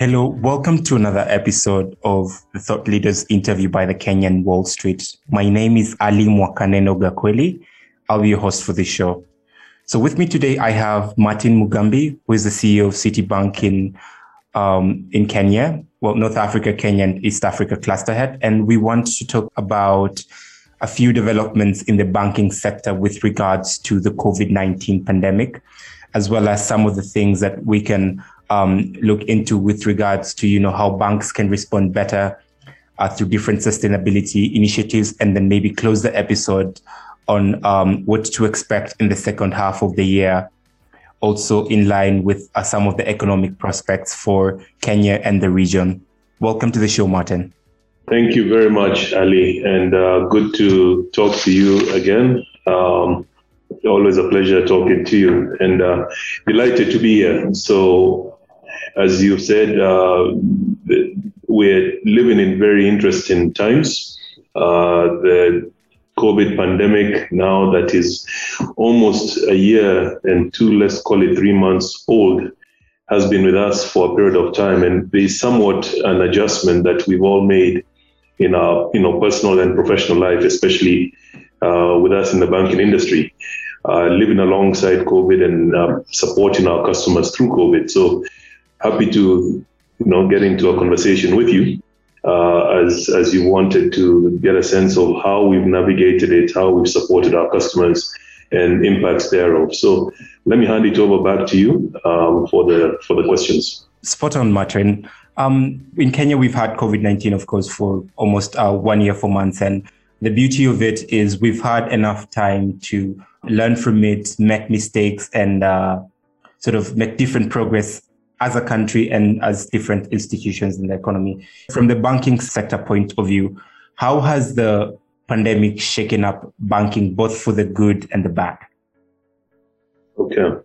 Hello, welcome to another episode of the Thought Leaders interview by the Kenyan Wall Street. My name is Ally Mwakaneno Gakweli. I'll be your host for this show. So with me today, I have Martin Mugambi, who is the CEO of Citibank in, um, in Kenya, well, North Africa, Kenya, and East Africa cluster head. And we want to talk about a few developments in the banking sector with regards to the COVID-19 pandemic, as well as some of the things that we can um, look into with regards to you know how banks can respond better uh, through different sustainability initiatives, and then maybe close the episode on um, what to expect in the second half of the year, also in line with uh, some of the economic prospects for Kenya and the region. Welcome to the show, Martin. Thank you very much, Ally, and uh, good to talk to you again. Um, always a pleasure talking to you, and uh, delighted to be here. So, as you said, uh, we're living in very interesting times. Uh, the COVID pandemic now that is almost a year and two, let's call it three months old, has been with us for a period of time, and there's somewhat an adjustment that we've all made in our, you know, personal and professional life, especially uh, with us in the banking industry, uh, living alongside COVID and uh, supporting our customers through COVID. So happy to you know get into a conversation with you uh, as as you wanted to get a sense of how we've navigated it, how we've supported our customers, and impacts thereof. So let me hand it over back to you um, for the for the questions. Spot on, Martin. Um, in Kenya, we've had COVID nineteen, of course, for almost uh, one year, four months, and the beauty of it is we've had enough time to learn from it, make mistakes, and uh, sort of make different progress as a country and as different institutions in the economy. From the banking sector point of view, how has the pandemic shaken up banking, both for the good and the bad? Okay.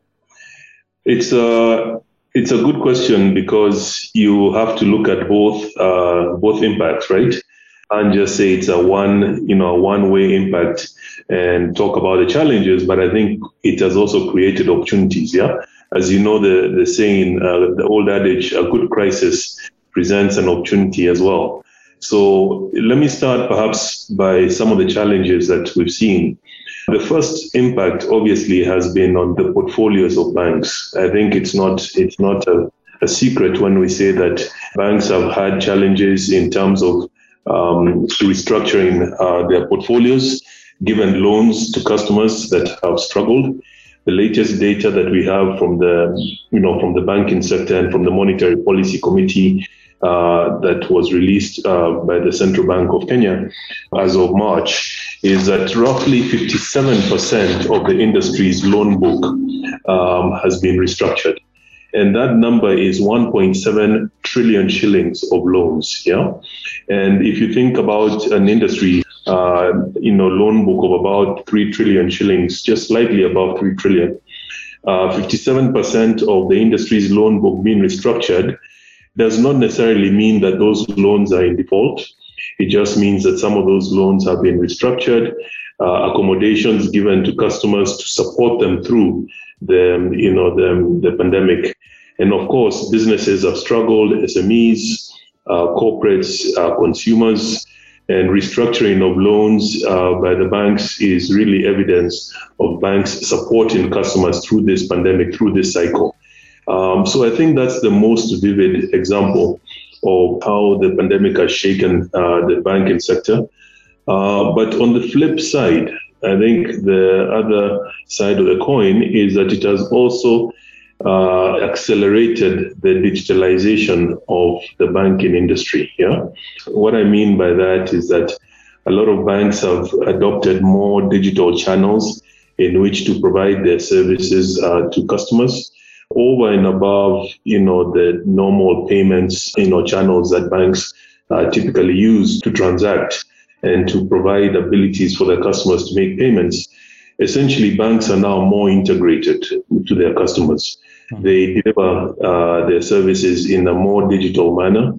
It's a, it's a good question because you have to look at both, uh, both impacts, right? And just say it's a one, you know, one way impact and talk about the challenges, but I think it has also created opportunities. Yeah as you know, the, the saying, uh, the old adage, a good crisis presents an opportunity as well. So let me start perhaps by some of the challenges that we've seen. The first impact obviously has been on the portfolios of banks. I think it's not it's not a, a secret when we say that banks have had challenges in terms of um, restructuring uh, their portfolios, given loans to customers that have struggled the latest data that we have from the, you know, from the banking sector and from the Monetary Policy Committee uh, that was released uh, by the Central Bank of Kenya as of March is that roughly 57% of the industry's loan book um, has been restructured. And that number is 1.7 trillion shillings of loans. Yeah. And if you think about an industry you know, loan book of about 3 trillion shillings, just slightly above 3 trillion. Uh, 57% of the industry's loan book being restructured does not necessarily mean that those loans are in default. It just means that some of those loans have been restructured, uh, accommodations given to customers to support them through the, you know, the, the pandemic. And of course, businesses have struggled, SMEs, uh, corporates, uh, consumers, and restructuring of loans uh, by the banks is really evidence of banks supporting customers through this pandemic, through this cycle. Um, so I think that's the most vivid example of how the pandemic has shaken uh, the banking sector. Uh, but on the flip side, I think the other side of the coin is that it has also uh, accelerated the digitalization of the banking industry. Yeah, what I mean by that is that a lot of banks have adopted more digital channels in which to provide their services uh, to customers over and above, you know, the normal payments, you know, channels that banks uh, typically use to transact and to provide abilities for their customers to make payments. Essentially, banks are now more integrated to their customers. They deliver uh, their services in a more digital manner.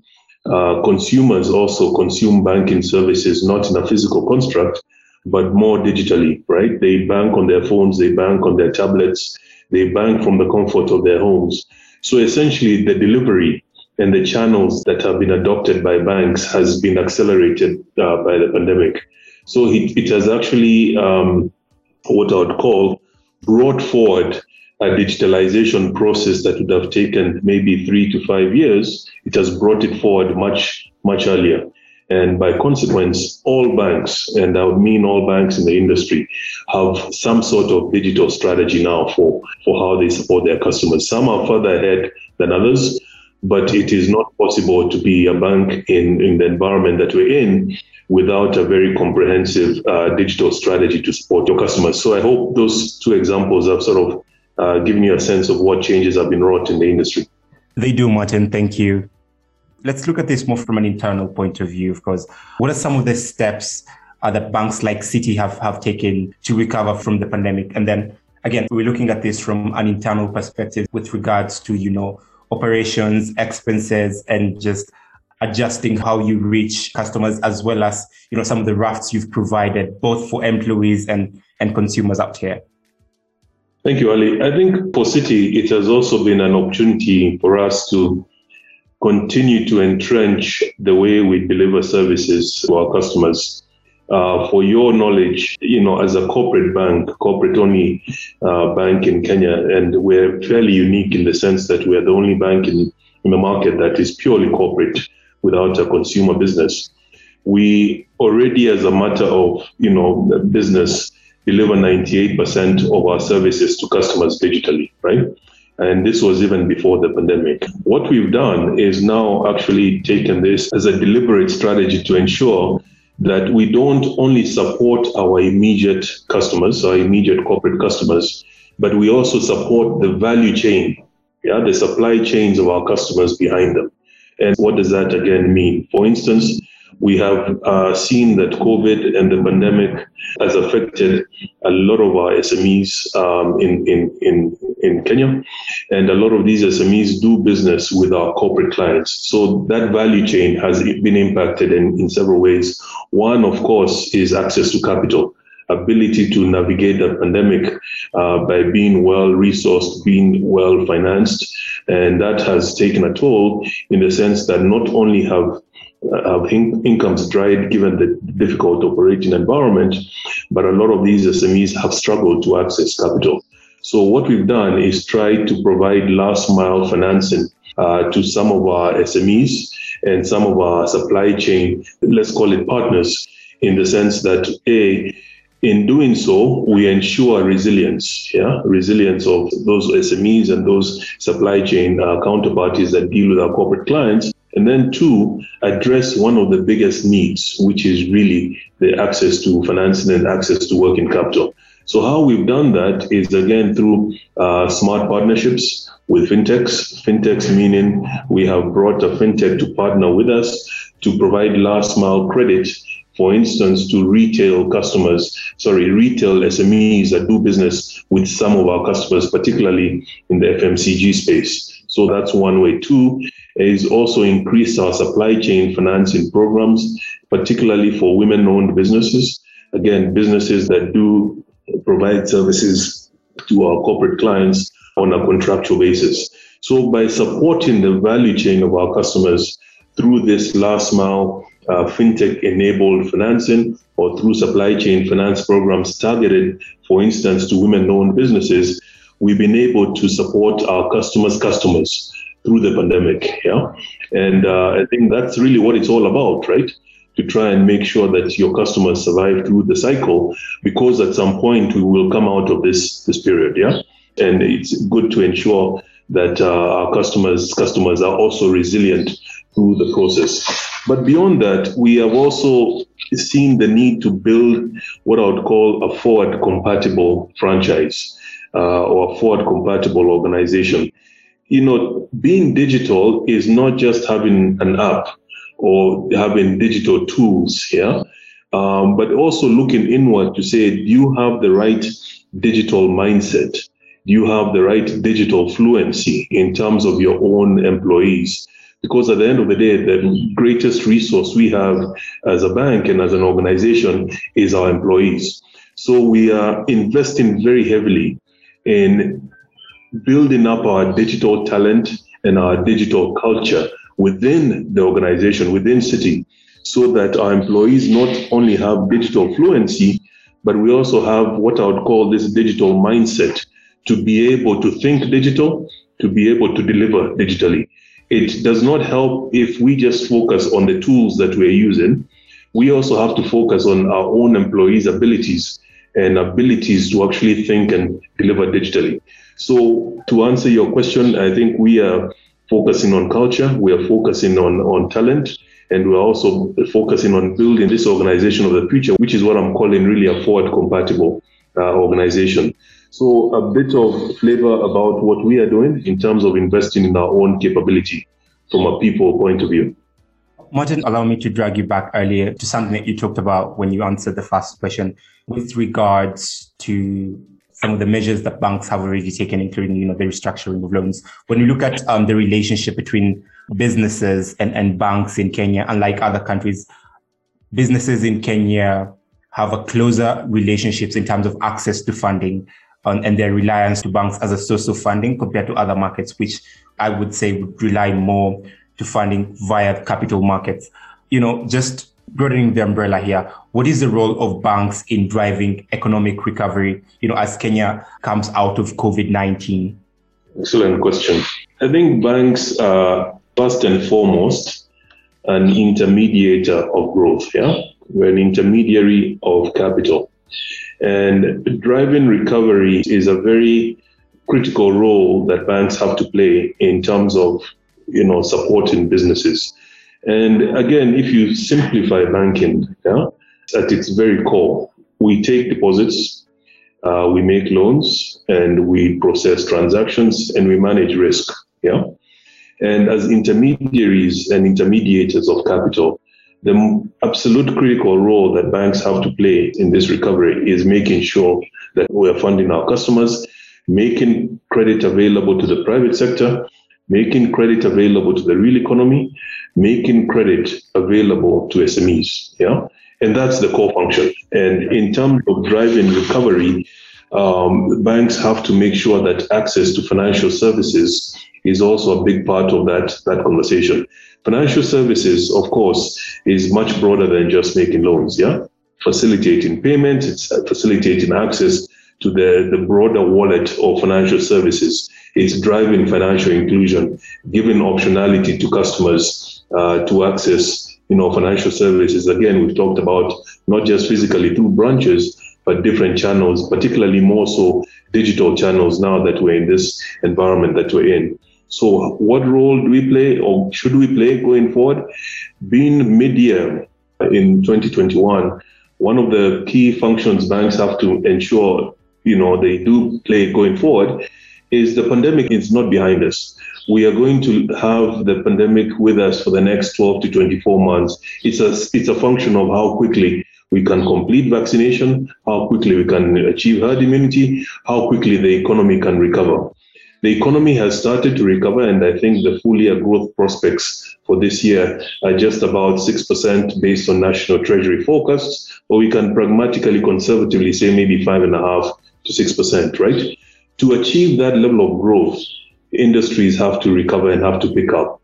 Uh, consumers also consume banking services not in a physical construct, but more digitally, right? They bank on their phones, they bank on their tablets, they bank from the comfort of their homes. So essentially, the delivery and the channels that have been adopted by banks has been accelerated uh, by the pandemic. So it, it has actually um, what I would call brought forward a digitalization process that would have taken maybe three to five years. It has brought it forward much, much earlier. And by consequence, all banks, and I would mean all banks in the industry, have some sort of digital strategy now for, for how they support their customers. Some are further ahead than others, but it is not possible to be a bank in, in the environment that we're in without a very comprehensive uh, digital strategy to support your customers. So I hope those two examples have sort of uh, given you a sense of what changes have been wrought in the industry. They do, Martin. Thank you. Let's look at this more from an internal point of view, of course. What are some of the steps uh, that banks like Citi have, have taken to recover from the pandemic? And then again, we're looking at this from an internal perspective with regards to, you know, operations, expenses, and just adjusting how you reach customers as well as you know some of the rafts you've provided both for employees and and consumers out here thank you ali i think for citi it has also been an opportunity for us to continue to entrench the way we deliver services to our customers uh, for your knowledge, you know, as a corporate bank, corporate only uh, bank in Kenya, and we're fairly unique in the sense that we're the only bank in, in the market that is purely corporate without a consumer business. We already, as a matter of, you know, business, deliver 98% of our services to customers digitally, right? And this was even before the pandemic. What we've done is now actually taken this as a deliberate strategy to ensure that we don't only support our immediate customers, our immediate corporate customers, but we also support the value chain, yeah, the supply chains of our customers behind them. And what does that again mean? For instance, we have uh, seen that COVID and the pandemic has affected a lot of our SMEs um, in, in, in, in Kenya. And a lot of these SMEs do business with our corporate clients. So that value chain has been impacted in, in several ways. One, of course, is access to capital ability to navigate the pandemic uh, by being well resourced, being well financed. And that has taken a toll in the sense that not only have have in- incomes dried given the difficult operating environment, but a lot of these SMEs have struggled to access capital. So what we've done is try to provide last mile financing uh, to some of our SMEs and some of our supply chain, let's call it partners, in the sense that A, in doing so, we ensure resilience, yeah, resilience of those SMEs and those supply chain uh, counterparties that deal with our corporate clients. And then two, address one of the biggest needs, which is really the access to financing and access to working capital. So how we've done that is again through uh, smart partnerships with fintechs. Fintechs meaning we have brought a fintech to partner with us to provide last mile credit for instance, to retail customers, sorry, retail SMEs that do business with some of our customers, particularly in the FMCG space. So that's one way. Two is also increased our supply chain financing programs, particularly for women owned businesses. Again, businesses that do provide services to our corporate clients on a contractual basis. So by supporting the value chain of our customers through this last mile uh, fintech enabled financing or through supply chain finance programs targeted, for instance, to women owned businesses, we've been able to support our customers' customers through the pandemic. Yeah. And uh, I think that's really what it's all about, right? To try and make sure that your customers survive through the cycle, because at some point we will come out of this this period. Yeah. And it's good to ensure that uh, our customers customers are also resilient through the process. But beyond that, we have also seen the need to build what I would call a forward compatible franchise uh, or a forward compatible organization. You know, being digital is not just having an app or having digital tools here, um, but also looking inward to say, do you have the right digital mindset? Do you have the right digital fluency in terms of your own employees? Because at the end of the day, the greatest resource we have as a bank and as an organization is our employees. So we are investing very heavily in building up our digital talent and our digital culture within the organization, within Citi, so that our employees not only have digital fluency, but we also have what I would call this digital mindset to be able to think digital, to be able to deliver digitally. It does not help if we just focus on the tools that we're using. We also have to focus on our own employees' abilities and abilities to actually think and deliver digitally. So, to answer your question, I think we are focusing on culture, we are focusing on, on talent, and we're also focusing on building this organization of the future, which is what I'm calling really a forward compatible uh, organization. So, a bit of flavor about what we are doing in terms of investing in our own capability from a people point of view. Martin, allow me to drag you back earlier to something that you talked about when you answered the first question with regards to some of the measures that banks have already taken, including you know the restructuring of loans. When you look at um, the relationship between businesses and, and banks in Kenya, unlike other countries, businesses in Kenya have a closer relationships in terms of access to funding um, and their reliance to banks as a source of funding compared to other markets, which I would say would rely more to funding via capital markets. You know, just broadening the umbrella here, what is the role of banks in driving economic recovery, you know, as Kenya comes out of COVID-19? Excellent question. I think banks are first and foremost an intermediator of growth, yeah? We're an intermediary of capital. And driving recovery is a very critical role that banks have to play in terms of, you know, supporting businesses. And again, if you simplify banking, yeah, at its very core, we take deposits, uh, we make loans, and we process transactions, and we manage risk. Yeah. And as intermediaries and intermediators of capital, the absolute critical role that banks have to play in this recovery is making sure that we're funding our customers, making credit available to the private sector, making credit available to the real economy, making credit available to SMEs. Yeah. And that's the core function. And in terms of driving recovery, um, banks have to make sure that access to financial services is also a big part of that, that conversation. Financial services, of course, is much broader than just making loans. Yeah. Facilitating payments, it's facilitating access to the, the broader wallet of financial services. It's driving financial inclusion, giving optionality to customers uh, to access you know, financial services. Again, we've talked about not just physically through branches, but different channels, particularly more so digital channels now that we're in this environment that we're in. So, what role do we play or should we play going forward? Being mid-year in 2021, one of the key functions banks have to ensure you know they do play going forward is the pandemic is not behind us. We are going to have the pandemic with us for the next 12 to 24 months. It's a it's a function of how quickly we can complete vaccination, how quickly we can achieve herd immunity, how quickly the economy can recover. The economy has started to recover, and I think the full year growth prospects for this year are just about 6% based on National Treasury forecasts, or we can pragmatically, conservatively say maybe 5.5 to 6%, right? To achieve that level of growth, industries have to recover and have to pick up.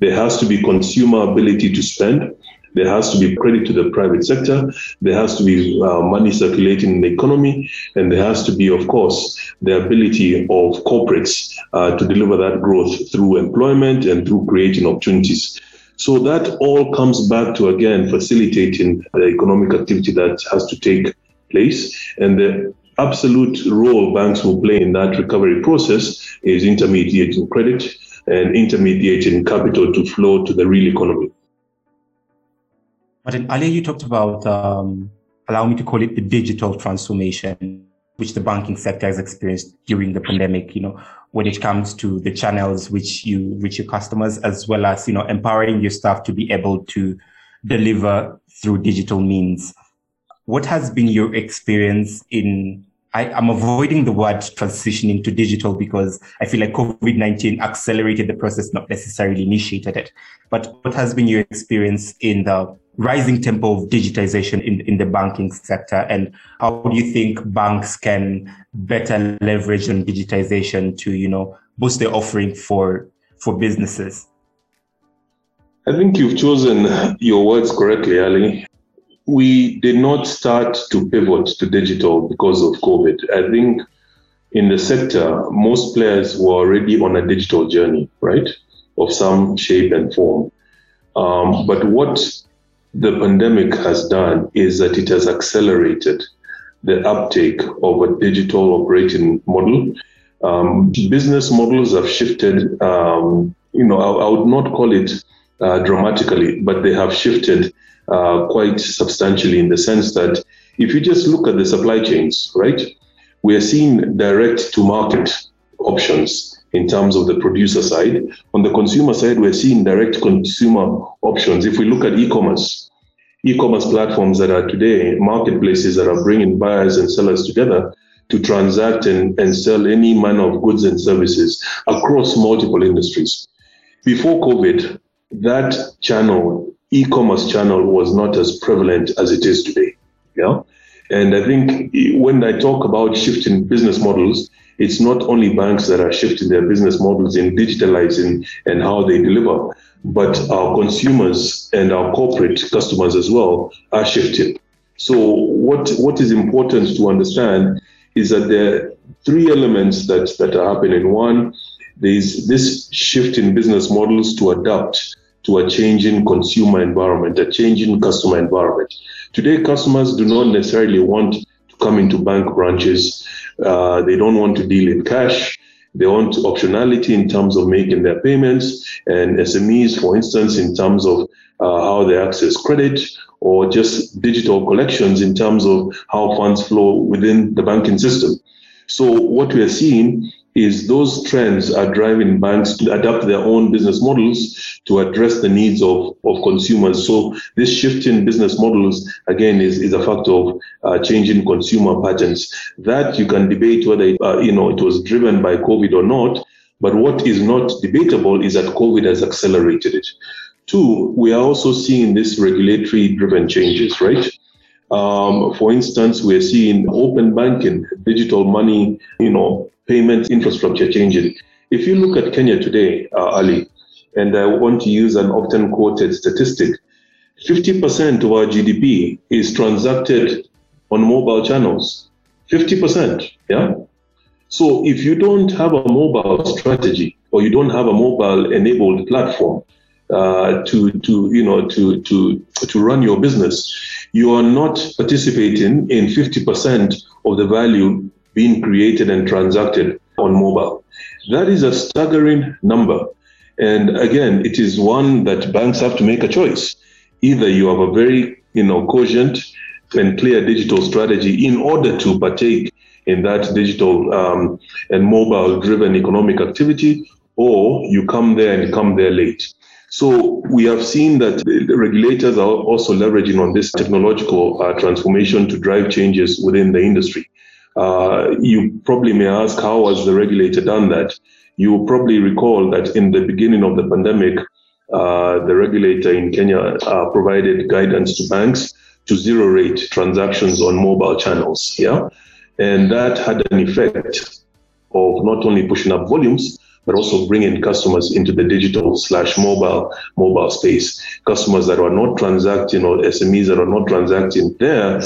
There has to be consumer ability to spend. There has to be credit to the private sector. There has to be uh, money circulating in the economy. And there has to be, of course, the ability of corporates uh, to deliver that growth through employment and through creating opportunities. So that all comes back to, again, facilitating the economic activity that has to take place. And the absolute role banks will play in that recovery process is intermediating credit and intermediating capital to flow to the real economy. But earlier you talked about, um, allow me to call it the digital transformation, which the banking sector has experienced during the pandemic, you know, when it comes to the channels which you reach your customers, as well as, you know, empowering your staff to be able to deliver through digital means. What has been your experience in? I, am avoiding the word transitioning to digital because I feel like COVID 19 accelerated the process, not necessarily initiated it. But what has been your experience in the rising tempo of digitization in, in the banking sector? And how do you think banks can better leverage on digitization to, you know, boost their offering for, for businesses? I think you've chosen your words correctly, Ally. We did not start to pivot to digital because of COVID. I think in the sector, most players were already on a digital journey, right, of some shape and form. Um, but what the pandemic has done is that it has accelerated the uptake of a digital operating model. Um, business models have shifted. Um, you know, I, I, would not call it uh, dramatically, but they have shifted uh, quite substantially in the sense that if you just look at the supply chains, right, we are seeing direct to market options in terms of the producer side. On the consumer side, we're seeing direct consumer options. If we look at e-commerce, e-commerce platforms that are today marketplaces that are bringing buyers and sellers together to transact and, and sell any manner of goods and services across multiple industries. Before COVID, that channel, e-commerce channel, was not as prevalent as it is today. Yeah. And I think when I talk about shifting business models, it's not only banks that are shifting their business models in digitalizing and how they deliver, but our consumers and our corporate customers as well are shifting. So what what is important to understand is that there are three elements that, that are happening. One, there's this shift in business models to adapt to a changing consumer environment, a changing customer environment. Today, customers do not necessarily want to come into bank branches. Uh, they don't want to deal in cash. They want optionality in terms of making their payments and SMEs, for instance, in terms of uh, how they access credit or just digital collections in terms of how funds flow within the banking system. So what we are seeing is those trends are driving banks to adapt their own business models to address the needs of, of consumers. So this shift in business models, again, is, is a factor of uh, changing consumer patterns. That you can debate whether, uh, you know, it was driven by COVID or not. But what is not debatable is that COVID has accelerated it. Two, we are also seeing this regulatory driven changes, right? Um, for instance, we're seeing open banking, digital money, you know, payment infrastructure changing. If you look at Kenya today, uh, Ally, and I want to use an often quoted statistic, 50% of our GDP is transacted on mobile channels. 50%, yeah? So if you don't have a mobile strategy or you don't have a mobile enabled platform uh, to, to, you know, to, to, to run your business, you are not participating in 50% of the value being created and transacted on mobile. That is a staggering number. And again, it is one that banks have to make a choice. Either you have a very, you know, cogent and clear digital strategy in order to partake in that digital um, and mobile driven economic activity, or you come there and come there late. So we have seen that the regulators are also leveraging on this technological uh, transformation to drive changes within the industry. Uh, you probably may ask, how has the regulator done that? You probably recall that in the beginning of the pandemic, uh, the regulator in Kenya uh, provided guidance to banks to zero rate transactions on mobile channels. Yeah. And that had an effect of not only pushing up volumes, but also bringing customers into the digital slash mobile mobile space. Customers that are not transacting or SMEs that are not transacting there,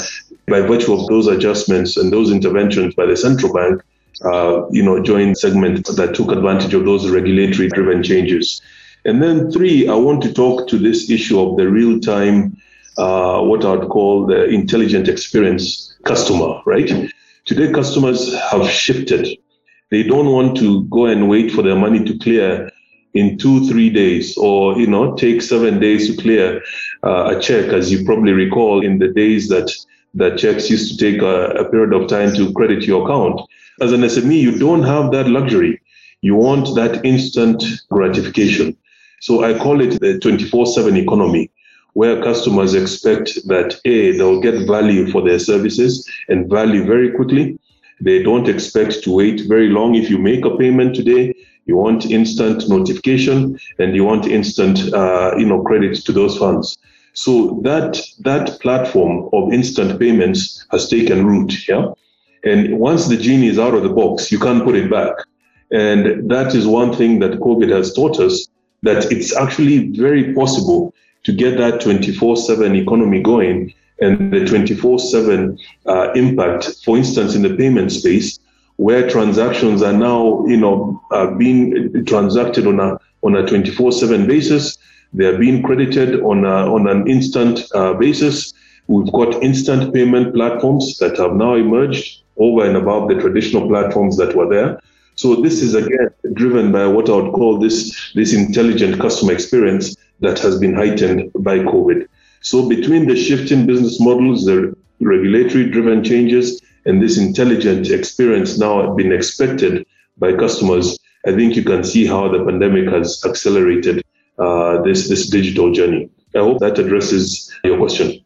by virtue of those adjustments and those interventions by the central bank, uh, you know, joined segment that took advantage of those regulatory driven changes. And then three, I want to talk to this issue of the real time, uh, what I would call the intelligent experience customer, right? Today, customers have shifted. They don't want to go and wait for their money to clear in two, three days, or you know, take seven days to clear uh, a check, as you probably recall in the days that that checks used to take a, a period of time to credit your account. As an SME, you don't have that luxury. You want that instant gratification. So I call it the 24 7 economy, where customers expect that A, they'll get value for their services and value very quickly. They don't expect to wait very long. If you make a payment today, you want instant notification and you want instant, uh, you know, credit to those funds. So that that platform of instant payments has taken root. Yeah. And once the genie is out of the box, you can't put it back. And that is one thing that COVID has taught us that it's actually very possible to get that 24 7 economy going and the 24 7 uh, impact, for instance, in the payment space, where transactions are now, you know, uh, being transacted on a on a 24 7 basis. They are being credited on, a, on an instant uh, basis. We've got instant payment platforms that have now emerged over and above the traditional platforms that were there. So this is again driven by what I would call this, this intelligent customer experience that has been heightened by COVID. So between the shifting business models, the regulatory driven changes, and this intelligent experience now being expected by customers, I think you can see how the pandemic has accelerated uh, this, this digital journey. I hope that addresses your question.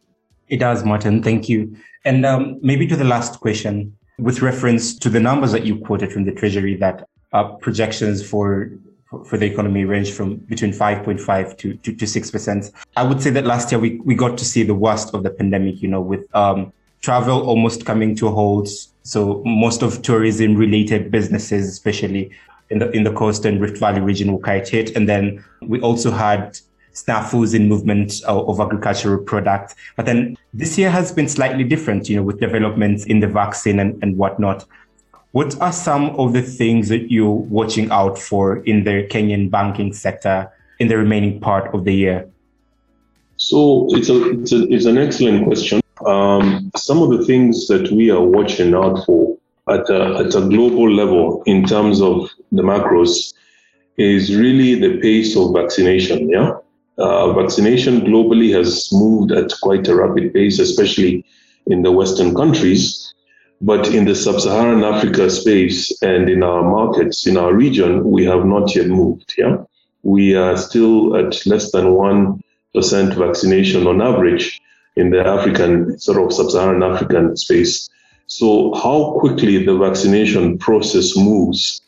It does, Martin. Thank you. And um, maybe to the last question, with reference to the numbers that you quoted from the Treasury that uh, projections for for the economy range from between 5.5 to, to, to 6%. I would say that last year we, we got to see the worst of the pandemic, you know, with um, travel almost coming to a halt. So most of tourism related businesses, especially in the, in the coast and Rift Valley region were quite hit. And then we also had snafus in movement of agricultural products. But then this year has been slightly different, you know, with developments in the vaccine and, and whatnot. What are some of the things that you're watching out for in the Kenyan banking sector in the remaining part of the year? So it's a, it's, a, it's an excellent question. Um, some of the things that we are watching out for at a, at a global level in terms of the macros is really the pace of vaccination. Yeah, uh, vaccination globally has moved at quite a rapid pace, especially in the Western countries. But in the sub Saharan Africa space and in our markets, in our region, we have not yet moved. Yeah. We are still at less than 1% vaccination on average in the African, sort of sub Saharan African space. So, how quickly the vaccination process moves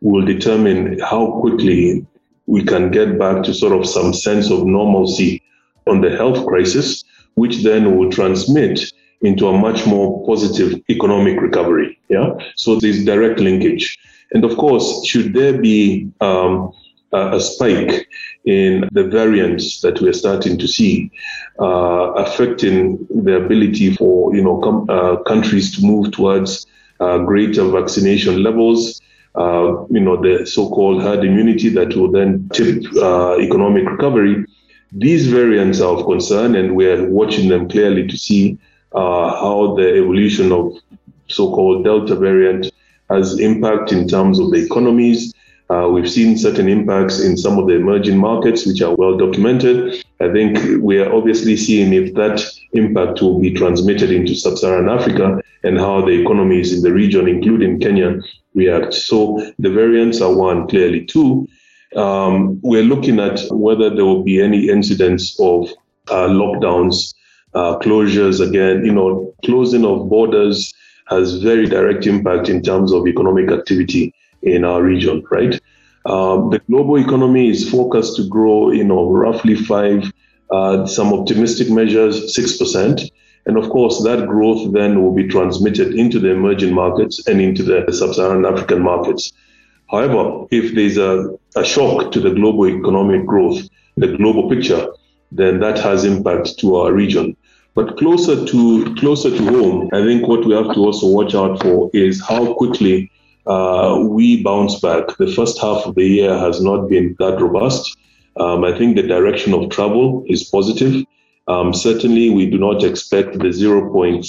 will determine how quickly we can get back to sort of some sense of normalcy on the health crisis, which then will transmit into a much more positive economic recovery. Yeah. So there's direct linkage. And of course, should there be um, a spike in the variants that we're starting to see, uh, affecting the ability for you know com- uh, countries to move towards uh, greater vaccination levels. Uh, you know the so-called herd immunity that will then tip uh, economic recovery. These variants are of concern, and we're watching them clearly to see uh, how the evolution of so-called Delta variant has impact in terms of the economies. Uh, we've seen certain impacts in some of the emerging markets, which are well documented. I think we are obviously seeing if that impact will be transmitted into sub-Saharan Africa and how the economies in the region, including Kenya, react. So the variants are one, clearly. Two, um, we're looking at whether there will be any incidents of uh, lockdowns uh, closures again, you know, closing of borders has very direct impact in terms of economic activity in our region, right? Um, the global economy is forecast to grow, you know, roughly five, uh, some optimistic measures, 6%. And of course, that growth then will be transmitted into the emerging markets and into the sub-Saharan African markets. However, if there's a, a shock to the global economic growth, the global picture, then that has impact to our region. But closer to closer to home, I think what we have to also watch out for is how quickly uh, we bounce back. The first half of the year has not been that robust. Um, I think the direction of travel is positive. Um, certainly, we do not expect the 0.6,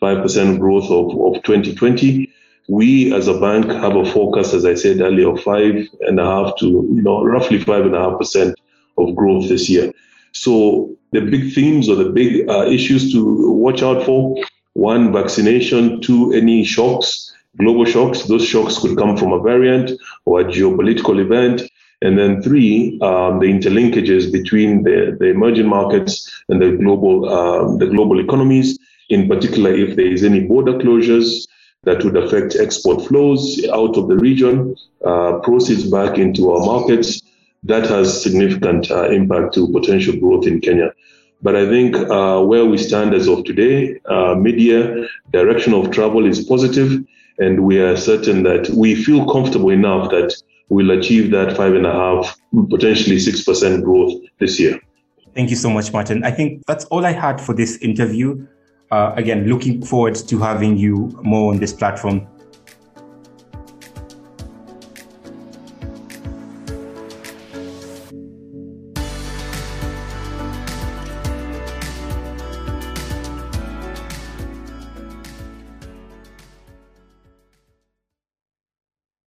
0.5% growth of, of 2020. We as a bank have a forecast, as I said earlier, of five and a half to you know roughly five and a half percent of growth this year. So the big themes or the big uh, issues to watch out for: one, vaccination; two, any shocks, global shocks. Those shocks could come from a variant or a geopolitical event. And then three, um, the interlinkages between the, the emerging markets and the global um, the global economies. In particular, if there is any border closures that would affect export flows out of the region, uh, proceeds back into our markets, that has significant uh, impact to potential growth in Kenya. But I think uh, where we stand as of today, uh, media direction of travel is positive, and we are certain that we feel comfortable enough that we'll achieve that five and a half, potentially six percent growth this year. Thank you so much, Martin. I think that's all I had for this interview. Uh, again, looking forward to having you more on this platform